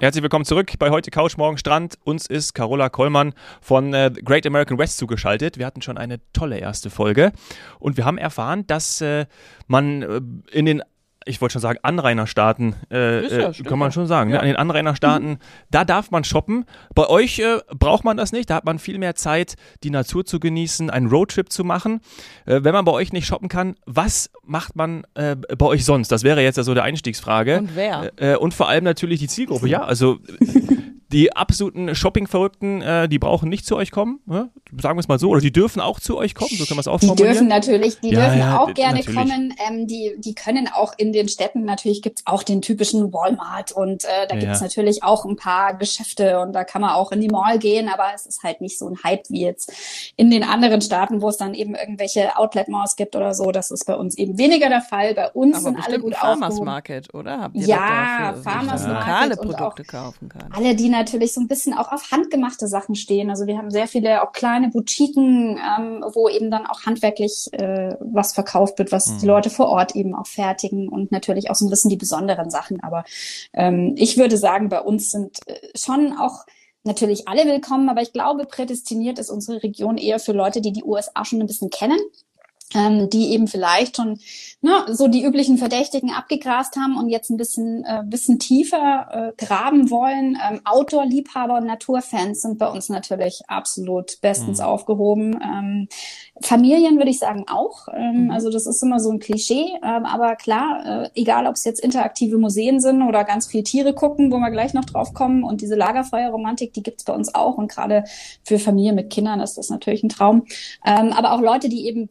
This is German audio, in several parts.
Herzlich willkommen zurück bei heute Couch, morgen Strand. Uns ist Carola Kollmann von äh, Great American West zugeschaltet. Wir hatten schon eine tolle erste Folge und wir haben erfahren, dass äh, man äh, in den ich wollte schon sagen, Anrainerstaaten, äh, ja, äh, kann man schon sagen, ne? ja. ne? an den Anrainerstaaten, mhm. da darf man shoppen. Bei euch äh, braucht man das nicht, da hat man viel mehr Zeit, die Natur zu genießen, einen Roadtrip zu machen. Äh, wenn man bei euch nicht shoppen kann, was macht man äh, bei euch sonst? Das wäre jetzt ja so der Einstiegsfrage. Und wer? Äh, und vor allem natürlich die Zielgruppe, ja, also die absoluten Shopping-Verrückten, äh, die brauchen nicht zu euch kommen, ne? sagen wir es mal so, oder die dürfen auch zu euch kommen, so können wir es auch Die dürfen natürlich, die ja, dürfen ja, auch gerne natürlich. kommen. Ähm, die, die können auch in den Städten, natürlich gibt's auch den typischen Walmart und äh, da ja, gibt's natürlich auch ein paar Geschäfte und da kann man auch in die Mall gehen, aber es ist halt nicht so ein Hype wie jetzt in den anderen Staaten, wo es dann eben irgendwelche Outlet-Malls gibt oder so. Das ist bei uns eben weniger der Fall. Bei uns aber sind alle gut Farmers aufgehoben. Market, oder? Habt ihr ja, Farmers Market lokale Produkte kaufen kann. Alle, die natürlich so ein bisschen auch auf handgemachte Sachen stehen. Also wir haben sehr viele auch kleine Boutiquen, ähm, wo eben dann auch handwerklich äh, was verkauft wird, was mhm. die Leute vor Ort eben auch fertigen und natürlich auch so ein bisschen die besonderen Sachen. Aber ähm, ich würde sagen, bei uns sind äh, schon auch natürlich alle willkommen, aber ich glaube, prädestiniert ist unsere Region eher für Leute, die die USA schon ein bisschen kennen ähm, die eben vielleicht schon ne, so die üblichen Verdächtigen abgegrast haben und jetzt ein bisschen, äh, bisschen tiefer äh, graben wollen. Ähm, Outdoor-Liebhaber und Naturfans sind bei uns natürlich absolut bestens mhm. aufgehoben. Ähm, Familien würde ich sagen auch. Ähm, mhm. Also das ist immer so ein Klischee. Ähm, aber klar, äh, egal ob es jetzt interaktive Museen sind oder ganz viel Tiere gucken, wo wir gleich noch drauf kommen. Und diese Lagerfeuerromantik, die gibt's bei uns auch. Und gerade für Familien mit Kindern ist das natürlich ein Traum. Ähm, aber auch Leute, die eben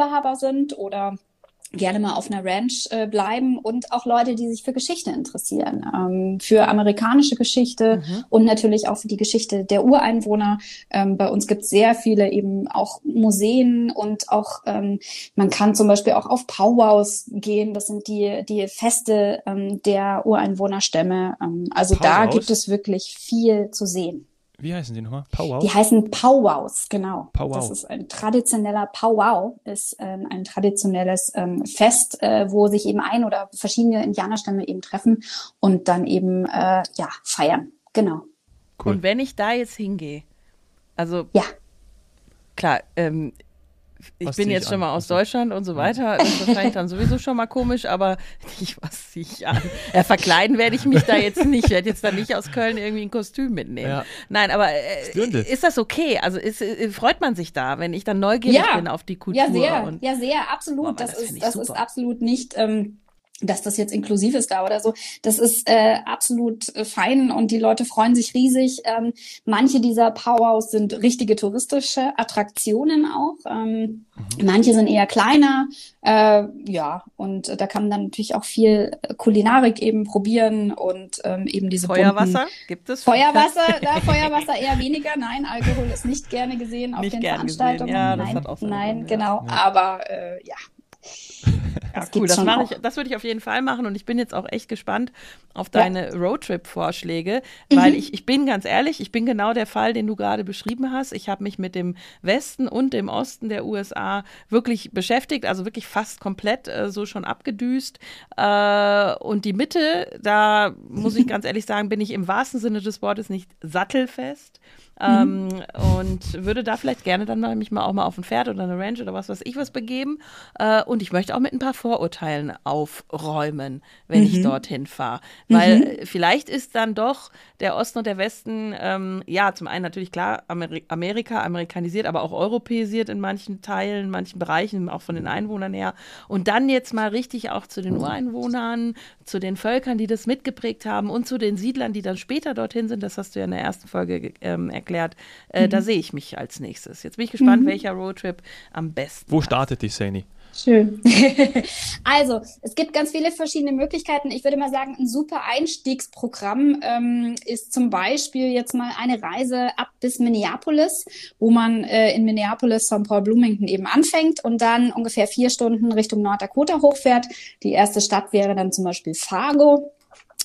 Pferdlieberhaber sind oder gerne mal auf einer Ranch äh, bleiben und auch Leute, die sich für Geschichte interessieren, ähm, für amerikanische Geschichte mhm. und natürlich auch für die Geschichte der Ureinwohner. Ähm, bei uns gibt es sehr viele eben auch Museen und auch ähm, man kann zum Beispiel auch auf Powwows gehen. Das sind die die Feste ähm, der Ureinwohnerstämme. Ähm, also Powwows? da gibt es wirklich viel zu sehen. Wie heißen die nochmal? Powwow? Die heißen Powwows, genau. Powwow. Das ist ein traditioneller Powwow, ist ähm, ein traditionelles ähm, Fest, äh, wo sich eben ein oder verschiedene Indianerstämme eben treffen und dann eben äh, ja feiern. Genau. Cool. Und wenn ich da jetzt hingehe, also ja. klar, ähm, ich bin jetzt schon mal aus Deutschland und so weiter. Das ist wahrscheinlich dann sowieso schon mal komisch, aber ich was ich an. Ja, verkleiden werde ich mich da jetzt nicht. Ich werde jetzt dann nicht aus Köln irgendwie ein Kostüm mitnehmen. Ja. Nein, aber äh, ist das okay? Also ist, äh, freut man sich da, wenn ich dann neugierig ja. bin auf die Kultur? Ja, sehr. ja, sehr, absolut. Boah, das, das, ist, das ist absolut nicht. Ähm, dass das jetzt inklusiv ist da oder so. Das ist äh, absolut äh, fein und die Leute freuen sich riesig. Ähm, manche dieser Powwows sind richtige touristische Attraktionen auch. Ähm, mhm. Manche sind eher kleiner. Äh, ja, und da kann man dann natürlich auch viel Kulinarik eben probieren und ähm, eben diese Feuerwasser gibt es? Feuerwasser, da Feuerwasser eher weniger. Nein, Alkohol ist nicht gerne gesehen auf nicht den Veranstaltungen. Ja, nein, nein, Grund, genau. Ja. Aber äh, ja, ja, das cool, das, mache ich, das würde ich auf jeden Fall machen und ich bin jetzt auch echt gespannt auf deine ja. Roadtrip-Vorschläge, weil mhm. ich, ich bin ganz ehrlich, ich bin genau der Fall, den du gerade beschrieben hast. Ich habe mich mit dem Westen und dem Osten der USA wirklich beschäftigt, also wirklich fast komplett äh, so schon abgedüst. Äh, und die Mitte, da muss ich ganz ehrlich sagen, bin ich im wahrsten Sinne des Wortes nicht sattelfest. Mhm. Ähm, und würde da vielleicht gerne dann mal, mich mal auch mal auf ein Pferd oder eine Ranch oder was weiß ich was begeben. Äh, und ich möchte auch mit ein paar Vorurteilen aufräumen, wenn mhm. ich dorthin fahre. Weil mhm. vielleicht ist dann doch der Osten und der Westen, ähm, ja, zum einen natürlich klar Ameri Amerika, amerikanisiert, aber auch europäisiert in manchen Teilen, in manchen Bereichen, auch von den Einwohnern her. Und dann jetzt mal richtig auch zu den Ureinwohnern, zu den Völkern, die das mitgeprägt haben und zu den Siedlern, die dann später dorthin sind. Das hast du ja in der ersten Folge ähm, erklärt erklärt. Äh, mhm. Da sehe ich mich als nächstes. Jetzt bin ich gespannt, mhm. welcher Roadtrip am besten. Wo startet die Sani? Schön. also, es gibt ganz viele verschiedene Möglichkeiten. Ich würde mal sagen, ein super Einstiegsprogramm ähm, ist zum Beispiel jetzt mal eine Reise ab bis Minneapolis, wo man äh, in Minneapolis, St. Paul, Bloomington eben anfängt und dann ungefähr vier Stunden Richtung North Dakota hochfährt. Die erste Stadt wäre dann zum Beispiel Fargo.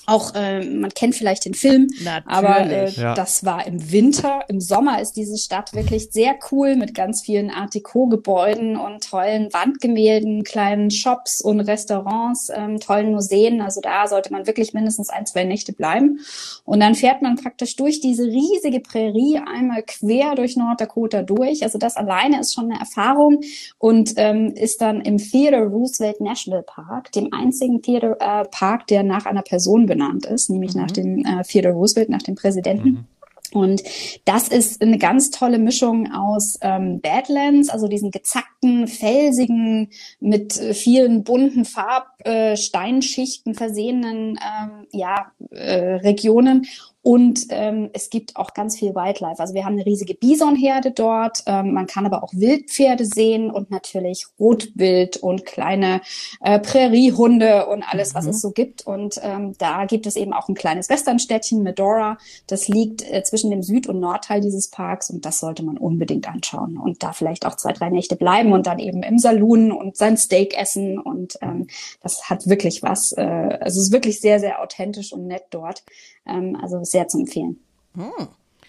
Auch äh, man kennt vielleicht den Film, Natürlich. aber äh, ja. das war im Winter. Im Sommer ist diese Stadt wirklich sehr cool mit ganz vielen Art Deco-Gebäuden und tollen Wandgemälden, kleinen Shops und Restaurants, ähm, tollen Museen. Also da sollte man wirklich mindestens ein, zwei Nächte bleiben. Und dann fährt man praktisch durch diese riesige Prärie einmal quer durch Norddakota durch. Also das alleine ist schon eine Erfahrung und ähm, ist dann im Theodore Roosevelt National Park, dem einzigen Theodore äh, Park, der nach einer Person benannt ist, nämlich mhm. nach dem äh, Theodore Roosevelt, nach dem Präsidenten. Mhm. Und das ist eine ganz tolle Mischung aus ähm, Badlands, also diesen gezackten, felsigen, mit äh, vielen bunten Farbsteinschichten äh, versehenen ähm, ja, äh, Regionen und ähm, es gibt auch ganz viel Wildlife. Also wir haben eine riesige Bisonherde dort. Ähm, man kann aber auch Wildpferde sehen und natürlich Rotwild und kleine äh, Präriehunde und alles, mhm. was es so gibt. Und ähm, da gibt es eben auch ein kleines Westernstädtchen, Medora. Das liegt äh, zwischen dem Süd- und Nordteil dieses Parks und das sollte man unbedingt anschauen und da vielleicht auch zwei, drei Nächte bleiben und dann eben im Saloon und sein Steak essen. Und ähm, das hat wirklich was. Äh, also es ist wirklich sehr, sehr authentisch und nett dort. Ähm, also sehr zu empfehlen. Hm.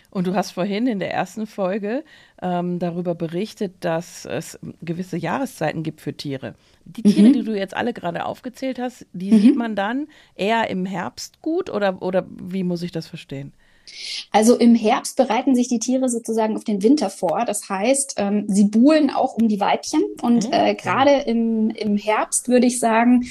Und du hast vorhin in der ersten Folge ähm, darüber berichtet, dass es gewisse Jahreszeiten gibt für Tiere. Die Tiere, mhm. die du jetzt alle gerade aufgezählt hast, die mhm. sieht man dann eher im Herbst gut oder, oder wie muss ich das verstehen? Also im Herbst bereiten sich die Tiere sozusagen auf den Winter vor. Das heißt, ähm, sie buhlen auch um die Weibchen. Und mhm. äh, gerade im, im Herbst würde ich sagen,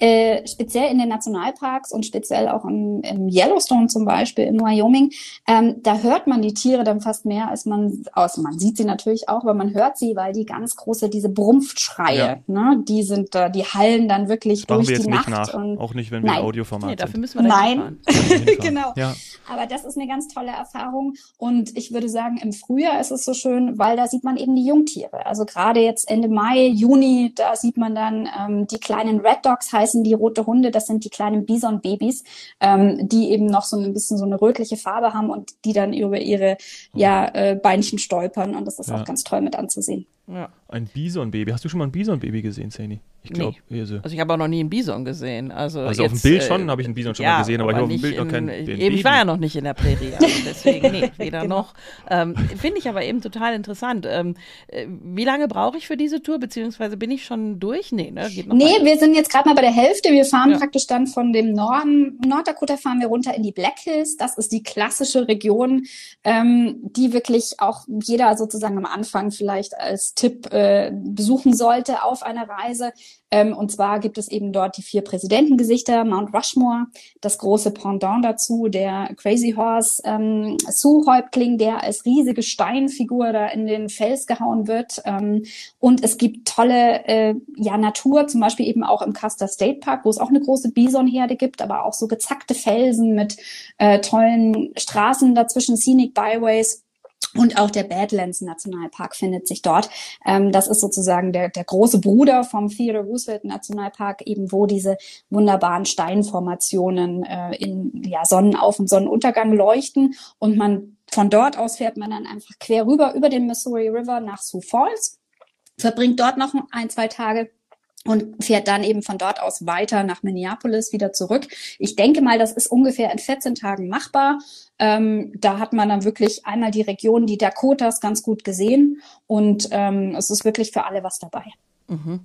äh, speziell in den Nationalparks und speziell auch im, im Yellowstone zum Beispiel, in Wyoming, ähm, da hört man die Tiere dann fast mehr, als man, also man sieht sie natürlich auch, aber man hört sie, weil die ganz große, diese Brumpfschreie, ja. ne, die sind da, die hallen dann wirklich das durch wir jetzt die nicht Nacht. Nach, und, auch nicht, wenn wir nein. Audioformat nee, dafür müssen wir Nein, genau. Ja. Aber das ist eine ganz tolle Erfahrung und ich würde sagen, im Frühjahr ist es so schön, weil da sieht man eben die Jungtiere. Also gerade jetzt Ende Mai, Juni, da sieht man dann ähm, die kleinen Red Dogs heißen heißen die rote Hunde, das sind die kleinen Bison-Babys, ähm, die eben noch so ein bisschen so eine rötliche Farbe haben und die dann über ihre ja, äh, Beinchen stolpern und das ist ja. auch ganz toll mit anzusehen. Ja. Ein Bison-Baby. Hast du schon mal ein Bison-Baby gesehen, Sani? Ich glaube, nee. Also ich habe auch noch nie einen Bison gesehen. Also, also jetzt, auf dem Bild schon äh, habe ich einen Bison schon ja, mal gesehen, aber, aber ich habe auf dem Bild in, noch keinen. Eben, ich war ja noch nicht in der Prärie, also deswegen nee, weder genau. noch. Ähm, Finde ich aber eben total interessant. Ähm, äh, wie lange brauche ich für diese Tour, beziehungsweise bin ich schon durch? Nee, ne? Geht noch nee, weiter. wir sind jetzt gerade mal bei der Hälfte. Wir fahren ja. praktisch dann von dem Norden, Norddakota fahren wir runter in die Black Hills. Das ist die klassische Region, ähm, die wirklich auch jeder sozusagen am Anfang vielleicht als Tipp äh, besuchen sollte auf einer Reise. Ähm, und zwar gibt es eben dort die vier Präsidentengesichter, Mount Rushmore, das große Pendant dazu, der Crazy Horse ähm, Sioux-Häuptling, der als riesige Steinfigur da in den Fels gehauen wird. Ähm, und es gibt tolle äh, ja, Natur, zum Beispiel eben auch im Custer State Park, wo es auch eine große Bisonherde gibt, aber auch so gezackte Felsen mit äh, tollen Straßen dazwischen, Scenic Byways. Und auch der Badlands Nationalpark findet sich dort. Ähm, das ist sozusagen der, der große Bruder vom Theodore Roosevelt Nationalpark, eben wo diese wunderbaren Steinformationen äh, in ja, Sonnenauf- und Sonnenuntergang leuchten. Und man von dort aus fährt man dann einfach quer rüber über den Missouri River nach Sioux Falls, verbringt dort noch ein, zwei Tage und fährt dann eben von dort aus weiter nach Minneapolis wieder zurück. Ich denke mal, das ist ungefähr in 14 Tagen machbar. Ähm, da hat man dann wirklich einmal die Region, die Dakotas ganz gut gesehen und ähm, es ist wirklich für alle was dabei. Mhm.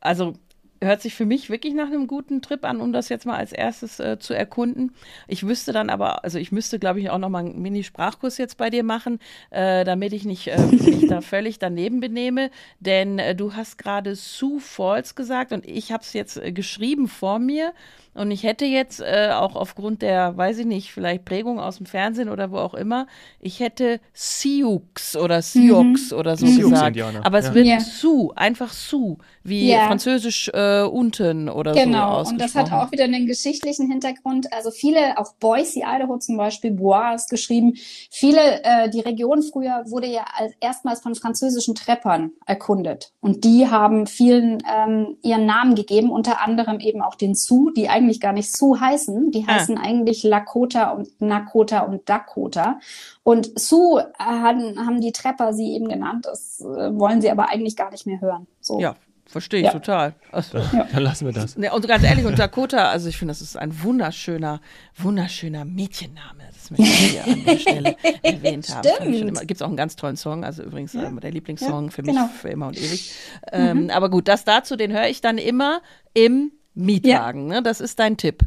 Also hört sich für mich wirklich nach einem guten Trip an, um das jetzt mal als erstes äh, zu erkunden. Ich wüsste dann aber, also ich müsste, glaube ich, auch noch mal einen Mini-Sprachkurs jetzt bei dir machen, äh, damit ich nicht äh, mich da völlig daneben benehme. Denn äh, du hast gerade Sioux Falls gesagt und ich habe es jetzt äh, geschrieben vor mir. Und ich hätte jetzt äh, auch aufgrund der, weiß ich nicht, vielleicht Prägung aus dem Fernsehen oder wo auch immer, ich hätte Sioux oder Sioux mhm. oder so mhm. gesagt. Aber es ja. wird yeah. Sioux, einfach Sioux, wie yeah. französisch äh, unten oder genau. so Genau, und das hat auch wieder einen geschichtlichen Hintergrund. Also viele, auch Boise, Idaho zum Beispiel, Bois ist geschrieben, viele, äh, die Region früher wurde ja als, erstmals von französischen Treppern erkundet. Und die haben vielen ähm, ihren Namen gegeben, unter anderem eben auch den Sioux, die eigentlich gar nicht Sioux heißen. Die ah. heißen eigentlich Lakota und Nakota und Dakota. Und Sioux haben, haben die Trapper sie eben genannt. Das äh, wollen sie aber eigentlich gar nicht mehr hören. So. Ja, Verstehe ich ja. total. Also, ja. Dann lassen wir das. Ja, und ganz ehrlich, und Dakota, also ich finde, das ist ein wunderschöner, wunderschöner Mädchenname. Das möchte ich hier an der Stelle erwähnt haben. Gibt es auch einen ganz tollen Song, also übrigens ja. äh, der Lieblingssong für mich genau. für immer und ewig. Ähm, mhm. Aber gut, das dazu, den höre ich dann immer im Mietwagen. Ne? Das ist dein Tipp.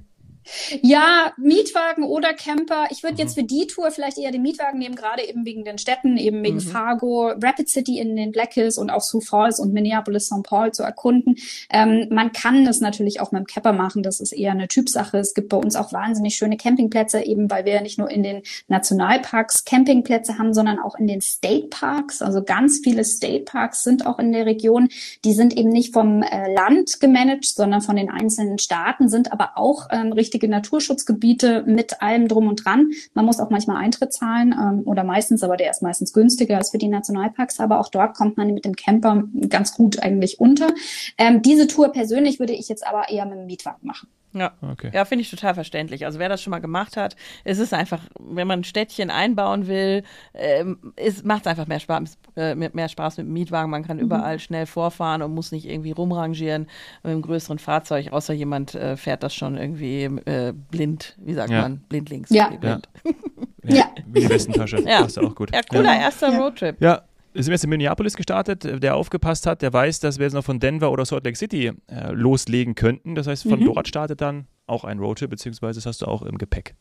Ja, Mietwagen oder Camper. Ich würde mhm. jetzt für die Tour vielleicht eher den Mietwagen nehmen, gerade eben wegen den Städten, eben wegen mhm. Fargo, Rapid City in den Black Hills und auch Sioux Falls und Minneapolis, St. Paul zu erkunden. Ähm, man kann das natürlich auch mit dem Camper machen. Das ist eher eine Typsache. Es gibt bei uns auch wahnsinnig schöne Campingplätze, eben weil wir nicht nur in den Nationalparks Campingplätze haben, sondern auch in den State Parks. Also ganz viele State Parks sind auch in der Region. Die sind eben nicht vom äh, Land gemanagt, sondern von den einzelnen Staaten, sind aber auch ähm, richtige Naturschutzgebiete mit allem drum und dran. Man muss auch manchmal Eintritt zahlen ähm, oder meistens, aber der ist meistens günstiger als für die Nationalparks. Aber auch dort kommt man mit dem Camper ganz gut eigentlich unter. Ähm, diese Tour persönlich würde ich jetzt aber eher mit dem Mietwagen machen. Ja, okay. ja finde ich total verständlich. Also wer das schon mal gemacht hat, ist es einfach, wenn man ein Städtchen einbauen will, ähm, macht es einfach mehr Spaß, äh, mehr Spaß mit dem Mietwagen. Man kann mhm. überall schnell vorfahren und muss nicht irgendwie rumrangieren mit einem größeren Fahrzeug, außer jemand äh, fährt das schon irgendwie äh, blind, wie sagt ja. man, blindlings. Ja. Blind. ja. ja. Wie die Westentasche. Ja. Passt ja auch gut. Ja, cooler erster Roadtrip. Ja, sind wir jetzt in Minneapolis gestartet. Wer aufgepasst hat, der weiß, dass wir jetzt noch von Denver oder Salt Lake City äh, loslegen könnten. Das heißt, von mhm. dort startet dann auch ein Roadtrip, beziehungsweise das hast du auch im Gepäck.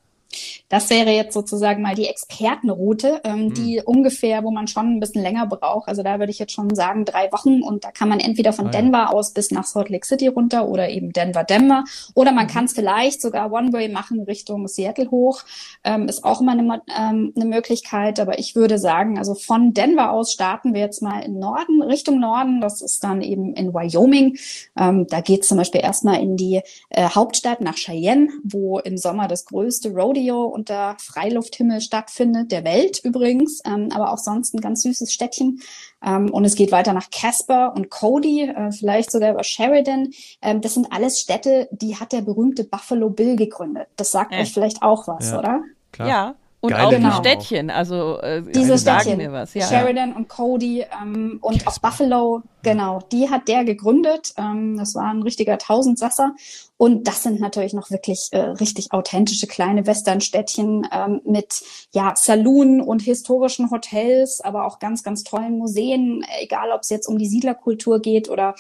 Das wäre jetzt sozusagen mal die Expertenroute, ähm, mhm. die ungefähr, wo man schon ein bisschen länger braucht. Also da würde ich jetzt schon sagen drei Wochen und da kann man entweder von ah, Denver ja. aus bis nach Salt Lake City runter oder eben Denver, Denver. Oder man mhm. kann es vielleicht sogar One-Way machen Richtung Seattle hoch. Ähm, ist auch immer eine, ähm, eine Möglichkeit. Aber ich würde sagen, also von Denver aus starten wir jetzt mal in Norden, Richtung Norden. Das ist dann eben in Wyoming. Ähm, da geht es zum Beispiel erstmal in die äh, Hauptstadt nach Cheyenne, wo im Sommer das größte Rodeo Rodeo unter Freilufthimmel stattfindet, der Welt übrigens, ähm, aber auch sonst ein ganz süßes Städtchen. Ähm, und es geht weiter nach Casper und Cody, äh, vielleicht sogar über Sheridan. Ähm, das sind alles Städte, die hat der berühmte Buffalo Bill gegründet. Das sagt äh. euch vielleicht auch was, ja. oder? Klar. Ja. Und Geile auch genau. die Städtchen, also äh, diese Städtchen, mir was. Ja. Sheridan und Cody ähm, und auch Buffalo, genau, die hat der gegründet. Ähm, das war ein richtiger Tausendsasser. Und das sind natürlich noch wirklich äh, richtig authentische kleine Westernstädtchen ähm, mit ja Saloon und historischen Hotels, aber auch ganz, ganz tollen Museen, egal ob es jetzt um die Siedlerkultur geht oder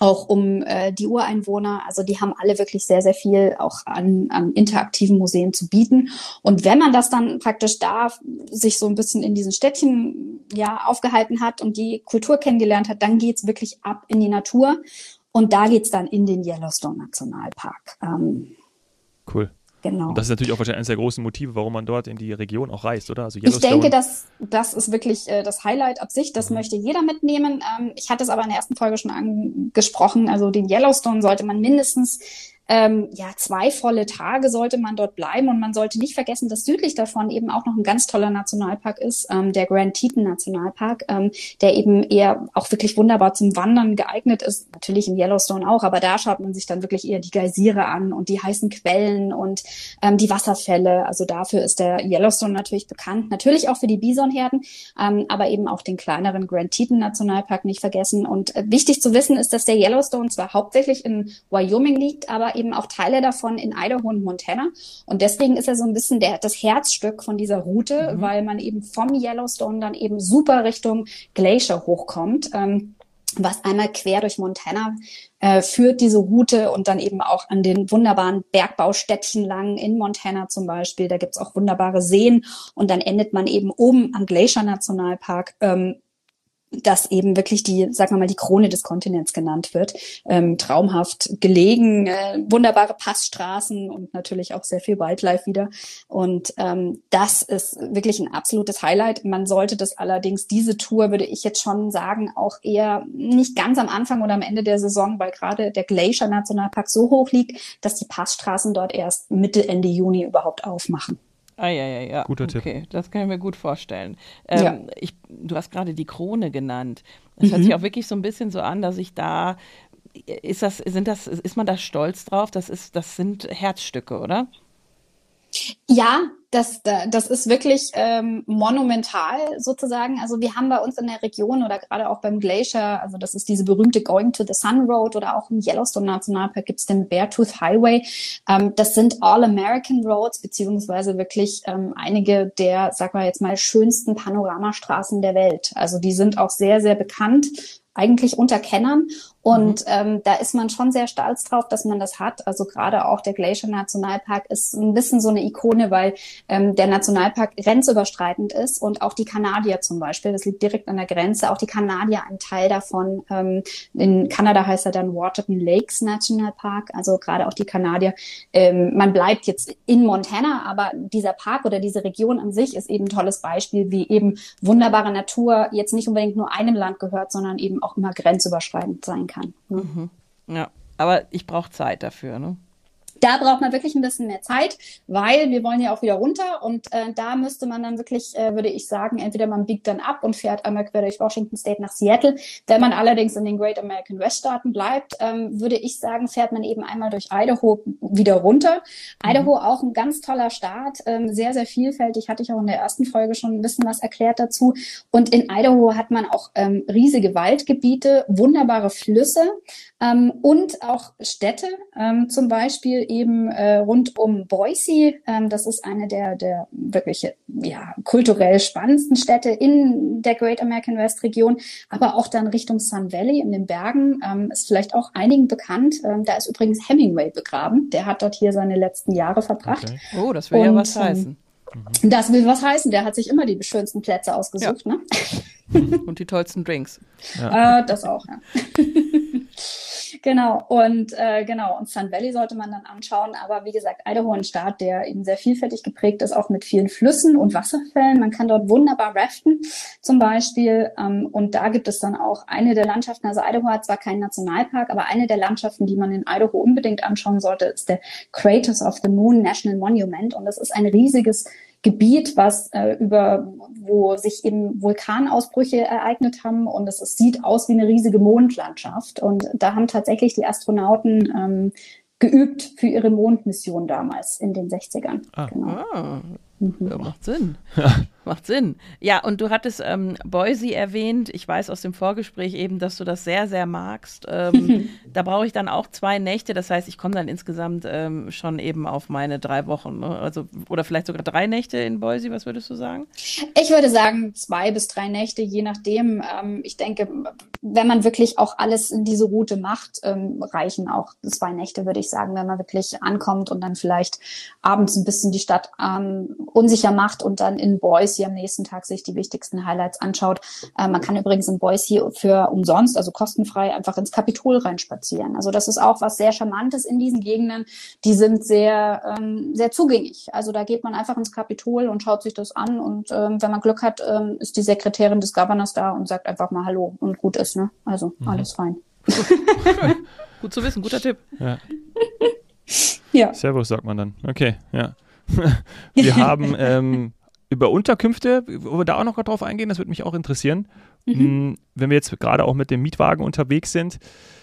auch um äh, die Ureinwohner. Also die haben alle wirklich sehr, sehr viel auch an, an interaktiven Museen zu bieten. Und wenn man das dann praktisch da sich so ein bisschen in diesen Städtchen ja aufgehalten hat und die Kultur kennengelernt hat, dann geht's wirklich ab in die Natur. Und da geht's dann in den Yellowstone Nationalpark. Ähm, cool. Genau. Und das ist natürlich auch wahrscheinlich eines der großen Motive, warum man dort in die Region auch reist, oder? Also ich denke, dass das ist wirklich äh, das Highlight ab sich. Das mhm. möchte jeder mitnehmen. Ähm, ich hatte es aber in der ersten Folge schon angesprochen. Also den Yellowstone sollte man mindestens ähm, ja, zwei volle Tage sollte man dort bleiben und man sollte nicht vergessen, dass südlich davon eben auch noch ein ganz toller Nationalpark ist, ähm, der Grand Teton Nationalpark, ähm, der eben eher auch wirklich wunderbar zum Wandern geeignet ist. Natürlich in Yellowstone auch, aber da schaut man sich dann wirklich eher die Geysire an und die heißen Quellen und ähm, die Wasserfälle. Also dafür ist der Yellowstone natürlich bekannt. Natürlich auch für die Bisonherden, ähm, aber eben auch den kleineren Grand Teton Nationalpark nicht vergessen. Und äh, wichtig zu wissen ist, dass der Yellowstone zwar hauptsächlich in Wyoming liegt, aber eben auch Teile davon in Idaho und Montana. Und deswegen ist er so ein bisschen der, das Herzstück von dieser Route, mhm. weil man eben vom Yellowstone dann eben super Richtung Glacier hochkommt. Ähm, was einmal quer durch Montana äh, führt diese Route und dann eben auch an den wunderbaren Bergbaustädtchen lang in Montana zum Beispiel. Da gibt's auch wunderbare Seen und dann endet man eben oben am Glacier Nationalpark ähm, das eben wirklich die, sagen wir mal, die Krone des Kontinents genannt wird. Ähm, traumhaft gelegen, äh, wunderbare Passstraßen und natürlich auch sehr viel Wildlife wieder. Und ähm, das ist wirklich ein absolutes Highlight. Man sollte das allerdings, diese Tour würde ich jetzt schon sagen, auch eher nicht ganz am Anfang oder am Ende der Saison, weil gerade der Glacier Nationalpark so hoch liegt, dass die Passstraßen dort erst Mitte, Ende Juni überhaupt aufmachen. Ah, ja, ja, ja. Guter Tipp. Okay, das kann ich mir gut vorstellen. Ähm, ja. ich, du hast gerade die Krone genannt. Das mhm. hört sich auch wirklich so ein bisschen so an, dass ich da, ist das, sind das, ist man da stolz drauf? Das ist, das sind Herzstücke, oder? Ja, das, das ist wirklich ähm, monumental sozusagen. Also wir haben bei uns in der Region oder gerade auch beim Glacier, also das ist diese berühmte Going to the Sun Road oder auch im Yellowstone Nationalpark gibt's den Beartooth Highway. Ähm, das sind All-American Roads, beziehungsweise wirklich ähm, einige der, sag mal jetzt mal, schönsten Panoramastraßen der Welt. Also die sind auch sehr, sehr bekannt eigentlich unter Kennern. Und mhm. ähm, da ist man schon sehr stolz drauf, dass man das hat. Also gerade auch der Glacier Nationalpark ist ein bisschen so eine Ikone, weil ähm, der Nationalpark grenzüberstreitend ist und auch die Kanadier zum Beispiel, das liegt direkt an der Grenze, auch die Kanadier ein Teil davon. Ähm, in Kanada heißt er dann Waterton Lakes Nationalpark, also gerade auch die Kanadier. Ähm, man bleibt jetzt in Montana, aber dieser Park oder diese Region an sich ist eben ein tolles Beispiel, wie eben wunderbare Natur jetzt nicht unbedingt nur einem Land gehört, sondern eben auch immer grenzüberschreitend sein kann. Ne? Mhm. Ja, aber ich brauche Zeit dafür, ne? Da braucht man wirklich ein bisschen mehr Zeit, weil wir wollen ja auch wieder runter und äh, da müsste man dann wirklich, äh, würde ich sagen, entweder man biegt dann ab und fährt einmal quer durch Washington State nach Seattle. Wenn man allerdings in den Great American West Staaten bleibt, ähm, würde ich sagen, fährt man eben einmal durch Idaho wieder runter. Mhm. Idaho auch ein ganz toller Staat, ähm, sehr, sehr vielfältig, hatte ich auch in der ersten Folge schon ein bisschen was erklärt dazu. Und in Idaho hat man auch ähm, riesige Waldgebiete, wunderbare Flüsse ähm, und auch Städte, ähm, zum Beispiel eben äh, rund um Boise. Ähm, das ist eine der, der wirklich ja, kulturell spannendsten Städte in der Great American West Region, aber auch dann Richtung Sun Valley in den Bergen. Ähm, ist vielleicht auch einigen bekannt. Ähm, da ist übrigens Hemingway begraben. Der hat dort hier seine letzten Jahre verbracht. Okay. Oh, das will Und, ja was ähm, heißen. Das will was heißen. Der hat sich immer die schönsten Plätze ausgesucht. Ja. Ne? Und die tollsten Drinks. Ja. Äh, das auch, ja. Genau, und äh, genau, und Sun Valley sollte man dann anschauen. Aber wie gesagt, Idaho ein Staat, der eben sehr vielfältig geprägt ist, auch mit vielen Flüssen und Wasserfällen. Man kann dort wunderbar raften, zum Beispiel. Ähm, und da gibt es dann auch eine der Landschaften, also Idaho hat zwar keinen Nationalpark, aber eine der Landschaften, die man in Idaho unbedingt anschauen sollte, ist der Craters of the Moon National Monument. Und das ist ein riesiges Gebiet, was äh, über, wo sich eben Vulkanausbrüche ereignet haben und es, es sieht aus wie eine riesige Mondlandschaft. Und da haben tatsächlich die Astronauten ähm, geübt für ihre Mondmission damals in den 60ern. Ah. Genau. Ah, mhm. ja, macht Sinn. Macht Sinn. Ja, und du hattest ähm, Boise erwähnt. Ich weiß aus dem Vorgespräch eben, dass du das sehr, sehr magst. Ähm, da brauche ich dann auch zwei Nächte. Das heißt, ich komme dann insgesamt ähm, schon eben auf meine drei Wochen. Ne? Also, oder vielleicht sogar drei Nächte in Boise. Was würdest du sagen? Ich würde sagen zwei bis drei Nächte, je nachdem. Ähm, ich denke, wenn man wirklich auch alles in diese Route macht, ähm, reichen auch zwei Nächte, würde ich sagen, wenn man wirklich ankommt und dann vielleicht abends ein bisschen die Stadt ähm, unsicher macht und dann in Boise Boise am nächsten Tag sich die wichtigsten Highlights anschaut. Äh, man kann übrigens in Boise für umsonst, also kostenfrei, einfach ins Kapitol reinspazieren. Also das ist auch was sehr Charmantes in diesen Gegenden. Die sind sehr, ähm, sehr zugänglich. Also da geht man einfach ins Kapitol und schaut sich das an und ähm, wenn man Glück hat, ähm, ist die Sekretärin des Governors da und sagt einfach mal Hallo und gut ist, ne? Also mhm. alles fein. gut zu wissen, guter Tipp. Ja. ja. Servus, sagt man dann. Okay, ja. Wir haben ähm, über Unterkünfte, wo wir da auch noch drauf eingehen, das würde mich auch interessieren. Mhm. Hm, wenn wir jetzt gerade auch mit dem Mietwagen unterwegs sind,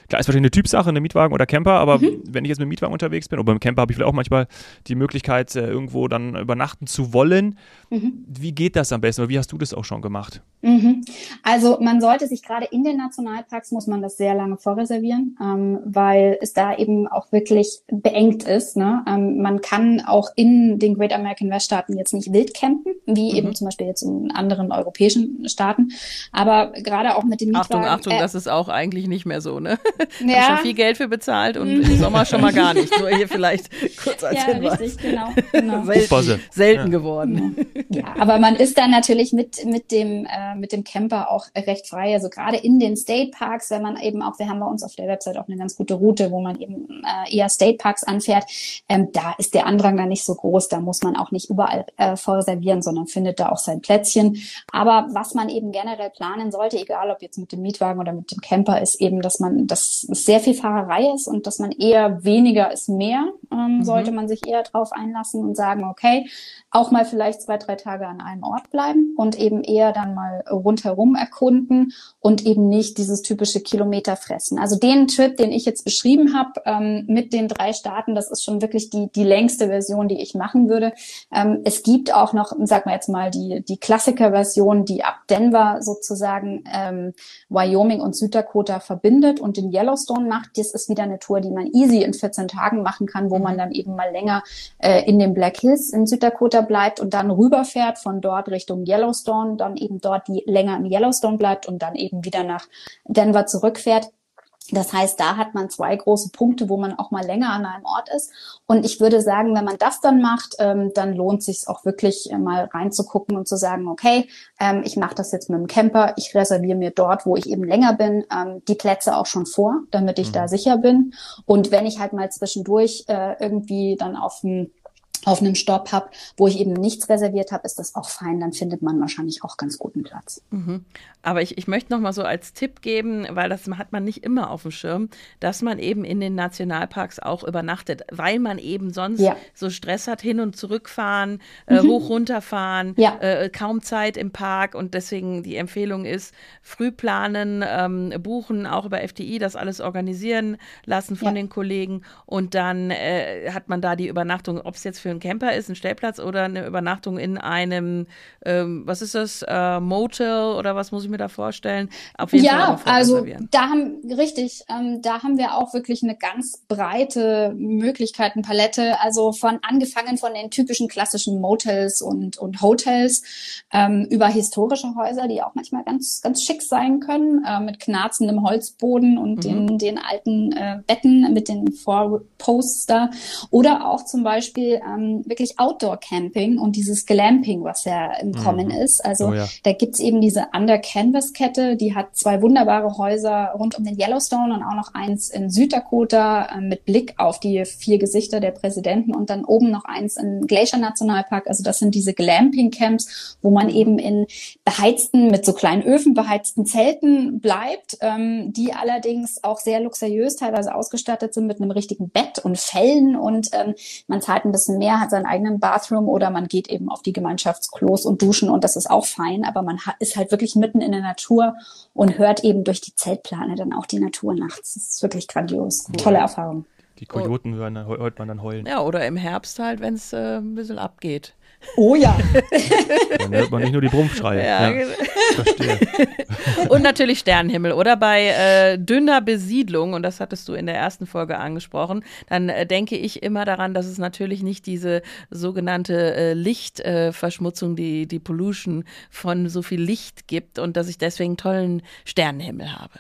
Klar, ist wahrscheinlich eine Typsache, eine Mietwagen oder Camper, aber mhm. wenn ich jetzt mit dem Mietwagen unterwegs bin, oder beim Camper habe ich vielleicht auch manchmal die Möglichkeit, äh, irgendwo dann übernachten zu wollen. Mhm. Wie geht das am besten? Oder wie hast du das auch schon gemacht? Mhm. Also man sollte sich gerade in den Nationalparks, muss man das sehr lange vorreservieren, ähm, weil es da eben auch wirklich beengt ist. Ne? Ähm, man kann auch in den Great American West Staaten jetzt nicht wild campen, wie mhm. eben zum Beispiel jetzt in anderen europäischen Staaten. Aber gerade auch mit dem Mietwagen. Achtung, Achtung, äh, das ist auch eigentlich nicht mehr so, ne? ja. Habe schon viel Geld für bezahlt und mhm. im Sommer schon mal gar nicht. Nur hier vielleicht kurz als ja, Hinweis. richtig, genau. genau. selten, selten ja. geworden. Ja, aber man ist dann natürlich mit, mit, dem, äh, mit dem Camper auch recht frei. Also gerade in den State Parks, wenn man eben auch, wir haben bei uns auf der Website auch eine ganz gute Route, wo man eben äh, eher State Parks anfährt, ähm, da ist der Andrang dann nicht so groß. Da muss man auch nicht überall äh, vorreservieren, sondern findet da auch sein Plätzchen. Aber was man eben generell planen sollte, egal ob jetzt mit dem Mietwagen oder mit dem Camper, ist eben, dass man das dass es sehr viel Fahrerei ist und dass man eher weniger ist mehr. ähm, mhm. sollte man sich eher drauf einlassen und sagen, okay, auch mal vielleicht zwei, drei Tage an einem Ort bleiben und eben eher dann mal rundherum erkunden und eben nicht dieses typische Kilometer fressen. Also den Trip, den ich jetzt beschrieben habe, ähm, mit den drei Staaten, das ist schon wirklich die, die längste Version, die ich machen würde. Ähm, es gibt auch noch, sag mal jetzt mal, die, die Klassiker-Version, die ab Denver sozusagen ähm, Wyoming und Süddakota verbindet und den Yellowstone macht. Das ist wieder eine Tour, die man easy in 14 Tagen machen kann, wo man dann eben mal länger äh, in den Black Hills in Süddakota bleibt und dann rüberfährt von dort Richtung Yellowstone, dann eben dort die länger in Yellowstone bleibt und dann eben wieder nach Denver zurückfährt. Das heißt, da hat man zwei große Punkte, wo man auch mal länger an einem Ort ist. Und ich würde sagen, wenn man das dann macht, ähm, dann lohnt sich auch wirklich äh, mal reinzugucken und zu sagen, okay, ähm, ich mache das jetzt mit dem Camper, ich reserviere mir dort, wo ich eben länger bin, ähm, die Plätze auch schon vor, damit ich mhm. da sicher bin. Und wenn ich halt mal zwischendurch äh, irgendwie dann auf dem auf einem Stopp habe, wo ich eben nichts reserviert habe, ist das auch fein. Dann findet man wahrscheinlich auch ganz guten Platz. Mhm. Aber ich, ich möchte noch mal so als Tipp geben, weil das hat man nicht immer auf dem Schirm, dass man eben in den Nationalparks auch übernachtet, weil man eben sonst ja. so Stress hat, hin und zurückfahren, äh, mhm. hoch runterfahren, ja. äh, kaum Zeit im Park und deswegen die Empfehlung ist, früh planen, ähm, buchen, auch über FDI, das alles organisieren lassen von ja. den Kollegen und dann äh, hat man da die Übernachtung, ob es jetzt für einen Camper ist, ein Stellplatz oder eine Übernachtung in einem, ähm, was ist das, äh, Motel oder was muss ich mir da vorstellen? Auf jeden ja, Fall also da haben, richtig, ähm, da haben wir auch wirklich eine ganz breite Möglichkeitenpalette, also von angefangen von den typischen klassischen Motels und, und Hotels ähm, über historische Häuser, die auch manchmal ganz, ganz schick sein können, äh, mit knarzendem Holzboden und mhm. den, den alten äh, Betten mit den Vorposts da oder auch zum Beispiel ähm, ähm, wirklich Outdoor-Camping und dieses Glamping, was ja im mhm. Kommen ist. Also oh, ja. da gibt's eben diese Under Canvas-Kette, die hat zwei wunderbare Häuser rund um den Yellowstone und auch noch eins in Süddakota äh, mit Blick auf die vier Gesichter der Präsidenten und dann oben noch eins im Glacier Nationalpark. Also das sind diese Glamping-Camps, wo man eben in beheizten, mit so kleinen Öfen beheizten Zelten bleibt, ähm, die allerdings auch sehr luxuriös teilweise ausgestattet sind mit einem richtigen Bett und Fellen und ähm, man zahlt ein bisschen mehr mehr, hat seinen eigenen Bathroom oder man geht eben auf die Gemeinschaftsklos und duschen und das ist auch fein, aber man ist halt wirklich mitten in der Natur und hört eben durch die Zeltplane dann auch die Natur nachts. Das ist wirklich grandios. Cool. Tolle Erfahrung. Die Kojoten oh. hören, hört man dann heulen. Ja, oder im Herbst halt, wenn es äh, ein bisschen abgeht. Oh ja. Dann hört man nicht nur die Brumpfschreie. Ja, ja. Genau. Verstehe. Und natürlich Sternenhimmel. Oder bei äh, dünner Besiedlung, und das hattest du in der ersten Folge angesprochen, dann äh, denke ich immer daran, dass es natürlich nicht diese sogenannte äh, Lichtverschmutzung, die, die Pollution von so viel Licht gibt und dass ich deswegen tollen Sternenhimmel habe.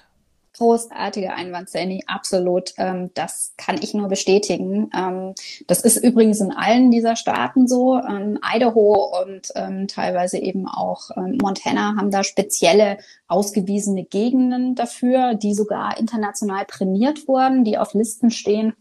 Großartiger Einwand, Sandy, absolut. Ähm, das kann ich nur bestätigen. Ähm, das ist übrigens in allen dieser Staaten so. Ähm, Idaho und ähm, teilweise eben auch ähm, Montana haben da spezielle ausgewiesene Gegenden dafür, die sogar international prämiert wurden, die auf Listen stehen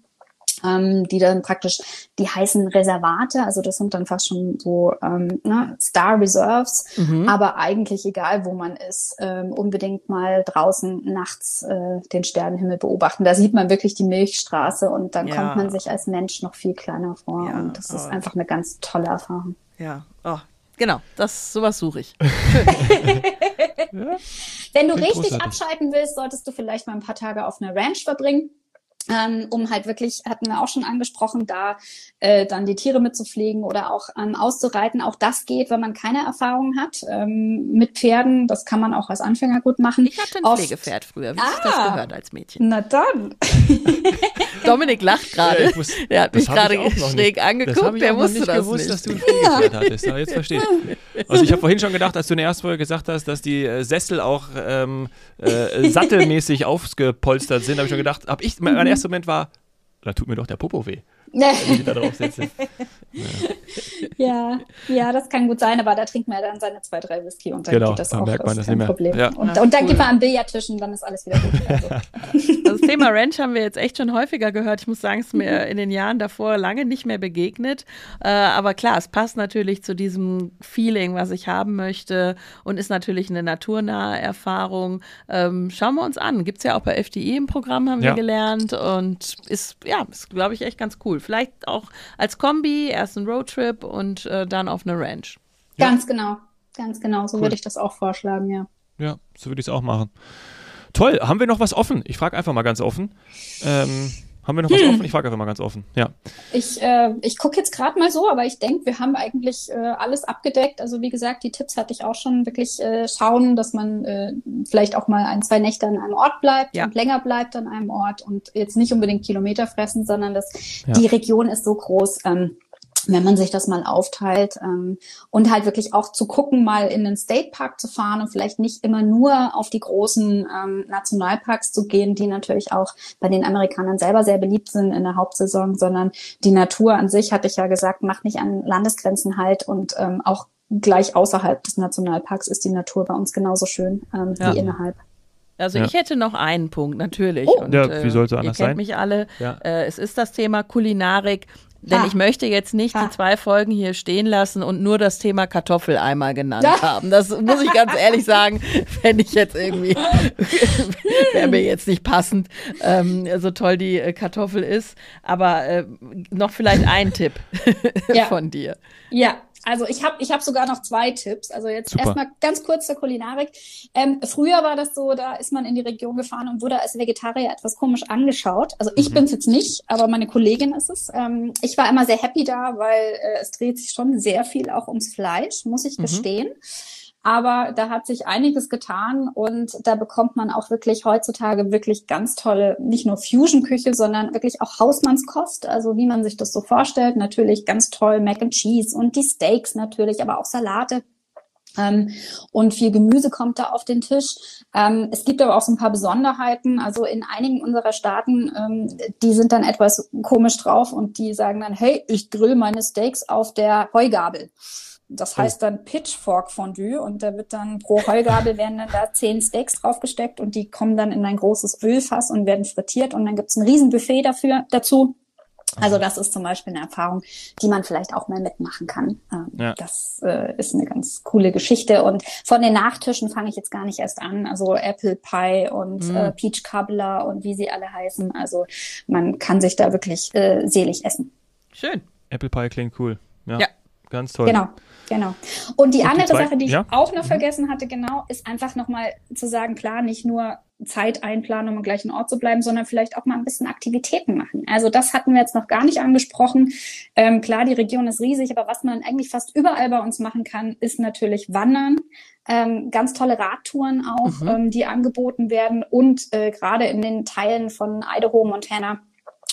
ähm, die dann praktisch, die heißen Reservate, also das sind dann fast schon so ähm, ne, Star Reserves, mhm. aber eigentlich egal, wo man ist, ähm, unbedingt mal draußen nachts äh, den Sternenhimmel beobachten. Da sieht man wirklich die Milchstraße und dann ja. kommt man sich als Mensch noch viel kleiner vor ja, und das ist einfach eine ganz tolle Erfahrung. Ja, oh, Genau, das sowas suche ich. ja, Wenn du richtig großartig. abschalten willst, solltest du vielleicht mal ein paar Tage auf einer Ranch verbringen ähm, um halt wirklich, hatten wir auch schon angesprochen, da äh, dann die Tiere mitzupflegen oder auch ähm, auszureiten. Auch das geht, wenn man keine Erfahrung hat ähm, mit Pferden. Das kann man auch als Anfänger gut machen. Ich hatte ein Oft, Pflegepferd früher, wie ah, ich das gehört als Mädchen. Na dann. Dominik lacht gerade. Ja, er hat mich gerade schräg angeguckt. Der wusste nicht das gewusst, nicht. dass du ein Pflegepferd hattest. Ja, jetzt verstehe ich. Also ich habe vorhin schon gedacht, als du in der ersten Folge gesagt hast, dass die äh, Sessel auch ähm, äh, sattelmäßig aufgepolstert sind, habe ich schon gedacht, habe ich, mein erster Moment war, da tut mir doch der Popo weh. Wenn ich da drauf sitze. Ja. ja, das kann gut sein, aber da trinkt man ja dann seine zwei, drei Whisky und dann genau, geht das dann auch. merkt man das nicht mehr. Problem. Ja. Und, und, dann cool. geht man am Billardtisch und dann ist alles wieder gut. Also. Das Thema Ranch haben wir jetzt echt schon häufiger gehört. Ich muss sagen, es ist mir in den Jahren davor lange nicht mehr begegnet. Äh, aber klar, es passt natürlich zu diesem Feeling, was ich haben möchte und ist natürlich eine naturnahe Erfahrung. Ähm, schauen wir uns an. Gibt es ja auch bei FDI im Programm, haben ja. wir gelernt und ist, ja, ist, glaube ich, echt ganz cool. Vielleicht auch als Kombi, erst ein Roadtrip und äh, dann auf eine Ranch. Ganz genau, ganz genau. So cool. würde ich das auch vorschlagen, ja. Ja, so würde ich es auch machen. Toll, haben wir noch was offen? Ich frage einfach mal ganz offen. Ähm, haben wir noch was hm. offen? Ich frage einfach mal ganz offen. Ja. Ich, äh, ich gucke jetzt gerade mal so, aber ich denke, wir haben eigentlich äh, alles abgedeckt. Also wie gesagt, die Tipps hatte ich auch schon wirklich äh, schauen, dass man äh, vielleicht auch mal ein, zwei Nächte an einem Ort bleibt ja. und länger bleibt an einem Ort und jetzt nicht unbedingt Kilometer fressen, sondern dass ja. die Region ist so groß. Ähm, wenn man sich das mal aufteilt ähm, und halt wirklich auch zu gucken, mal in den State Park zu fahren und vielleicht nicht immer nur auf die großen ähm, Nationalparks zu gehen, die natürlich auch bei den Amerikanern selber sehr beliebt sind in der Hauptsaison, sondern die Natur an sich, hatte ich ja gesagt, macht nicht an Landesgrenzen halt und ähm, auch gleich außerhalb des Nationalparks ist die Natur bei uns genauso schön ähm, ja. wie innerhalb. Also ja. ich hätte noch einen Punkt, natürlich. Oh. Und, ja, wie sollte äh, anders ihr kennt sein? mich alle. Ja. Äh, es ist das Thema Kulinarik. Denn ah. ich möchte jetzt nicht ah. die zwei Folgen hier stehen lassen und nur das Thema Kartoffel einmal genannt ja. haben. Das muss ich ganz ehrlich sagen, fände ich jetzt irgendwie, wäre mir jetzt nicht passend, ähm, so toll die äh, Kartoffel ist. Aber äh, noch vielleicht ein Tipp ja. von dir. Ja, also ich habe ich hab sogar noch zwei Tipps. Also jetzt erstmal ganz kurz zur Kulinarik. Ähm, früher war das so, da ist man in die Region gefahren und wurde als Vegetarier etwas komisch angeschaut. Also ich mhm. bin es jetzt nicht, aber meine Kollegin ist es. Ähm, ich war immer sehr happy da, weil äh, es dreht sich schon sehr viel auch ums Fleisch, muss ich mhm. gestehen. Aber da hat sich einiges getan und da bekommt man auch wirklich heutzutage wirklich ganz tolle, nicht nur Fusion-Küche, sondern wirklich auch Hausmannskost. Also wie man sich das so vorstellt. Natürlich ganz toll Mac and Cheese und die Steaks natürlich, aber auch Salate. Ähm, und viel Gemüse kommt da auf den Tisch. Ähm, es gibt aber auch so ein paar Besonderheiten. Also in einigen unserer Staaten, ähm, die sind dann etwas komisch drauf und die sagen dann, hey, ich grill meine Steaks auf der Heugabel. Das oh. heißt dann Pitchfork Fondue und da wird dann pro Heugabel werden dann da zehn Steaks draufgesteckt und die kommen dann in ein großes Ölfass und werden frittiert und dann gibt's ein Riesenbuffet dafür dazu. Also das ist zum Beispiel eine Erfahrung, die man vielleicht auch mal mitmachen kann. Ähm, ja. Das äh, ist eine ganz coole Geschichte. Und von den Nachtischen fange ich jetzt gar nicht erst an. Also Apple Pie und mm. äh, Peach Cobbler und wie sie alle heißen. Also man kann sich da wirklich äh, selig essen. Schön. Apple Pie klingt cool. Ja. ja. Ganz toll. Genau. Genau. Und die und andere die Sache, die ich ja? auch noch mhm. vergessen hatte, genau, ist einfach nochmal zu sagen, klar, nicht nur Zeit einplanen, um am gleichen Ort zu bleiben, sondern vielleicht auch mal ein bisschen Aktivitäten machen. Also das hatten wir jetzt noch gar nicht angesprochen. Ähm, klar, die Region ist riesig, aber was man eigentlich fast überall bei uns machen kann, ist natürlich Wandern. Ähm, ganz tolle Radtouren auch, mhm. ähm, die angeboten werden und äh, gerade in den Teilen von Idaho, Montana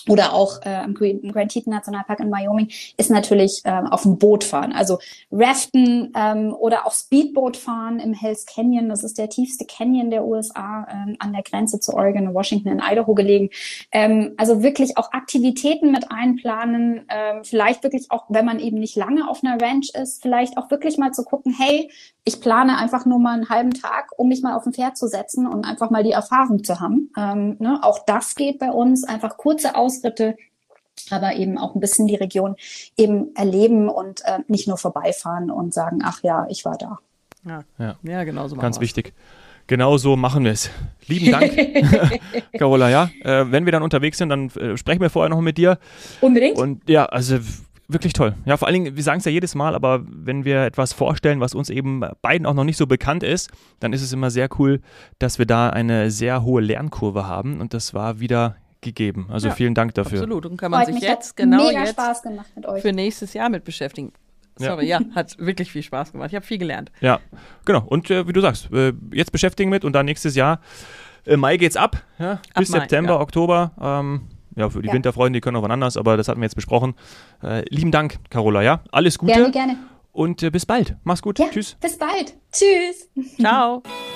oder auch äh, im Grand Teton Nationalpark in Wyoming ist natürlich ähm, auf dem Boot fahren. Also Raften ähm, oder auch Speedboot fahren im Hells Canyon. Das ist der tiefste Canyon der USA ähm, an der Grenze zu Oregon und Washington in Idaho gelegen. Ähm, also wirklich auch Aktivitäten mit einplanen. Ähm, vielleicht wirklich auch, wenn man eben nicht lange auf einer Ranch ist, vielleicht auch wirklich mal zu gucken, hey, ich plane einfach nur mal einen halben Tag, um mich mal auf ein Pferd zu setzen und einfach mal die Erfahrung zu haben. Ähm, ne? Auch das geht bei uns. Einfach kurze Ausritte, aber eben auch ein bisschen die Region eben erleben und äh, nicht nur vorbeifahren und sagen, ach ja, ich war da. Ja, ja. ja genau so. Ganz wichtig. Genau so machen wir es. Lieben Dank, Carola. Ja, äh, wenn wir dann unterwegs sind, dann äh, sprechen wir vorher noch mit dir. Unbedingt. Und ja, also wirklich toll. Ja, vor allen Dingen, wir sagen es ja jedes Mal, aber wenn wir etwas vorstellen, was uns eben beiden auch noch nicht so bekannt ist, dann ist es immer sehr cool, dass wir da eine sehr hohe Lernkurve haben und das war wieder gegeben. Also ja, vielen Dank dafür. Absolut. Und kann man Freut sich jetzt genau jetzt für nächstes Jahr mit beschäftigen. Sorry, ja. ja. hat wirklich viel Spaß gemacht. Ich habe viel gelernt. Ja, genau. Und äh, wie du sagst, äh, jetzt beschäftigen mit und dann nächstes Jahr. Äh, Mai geht's ab, ja, bis Mai, September, ja. Oktober. Ähm, ja, für die ja. Winterfreunde, die können auch wann anders, aber das hatten wir jetzt besprochen. Äh, lieben Dank, Carola, ja? Alles Gute. Gerne, gerne. Und äh, bis bald. Mach's gut. Ja, Tschüss. Bis bald. Tschüss. Ciao.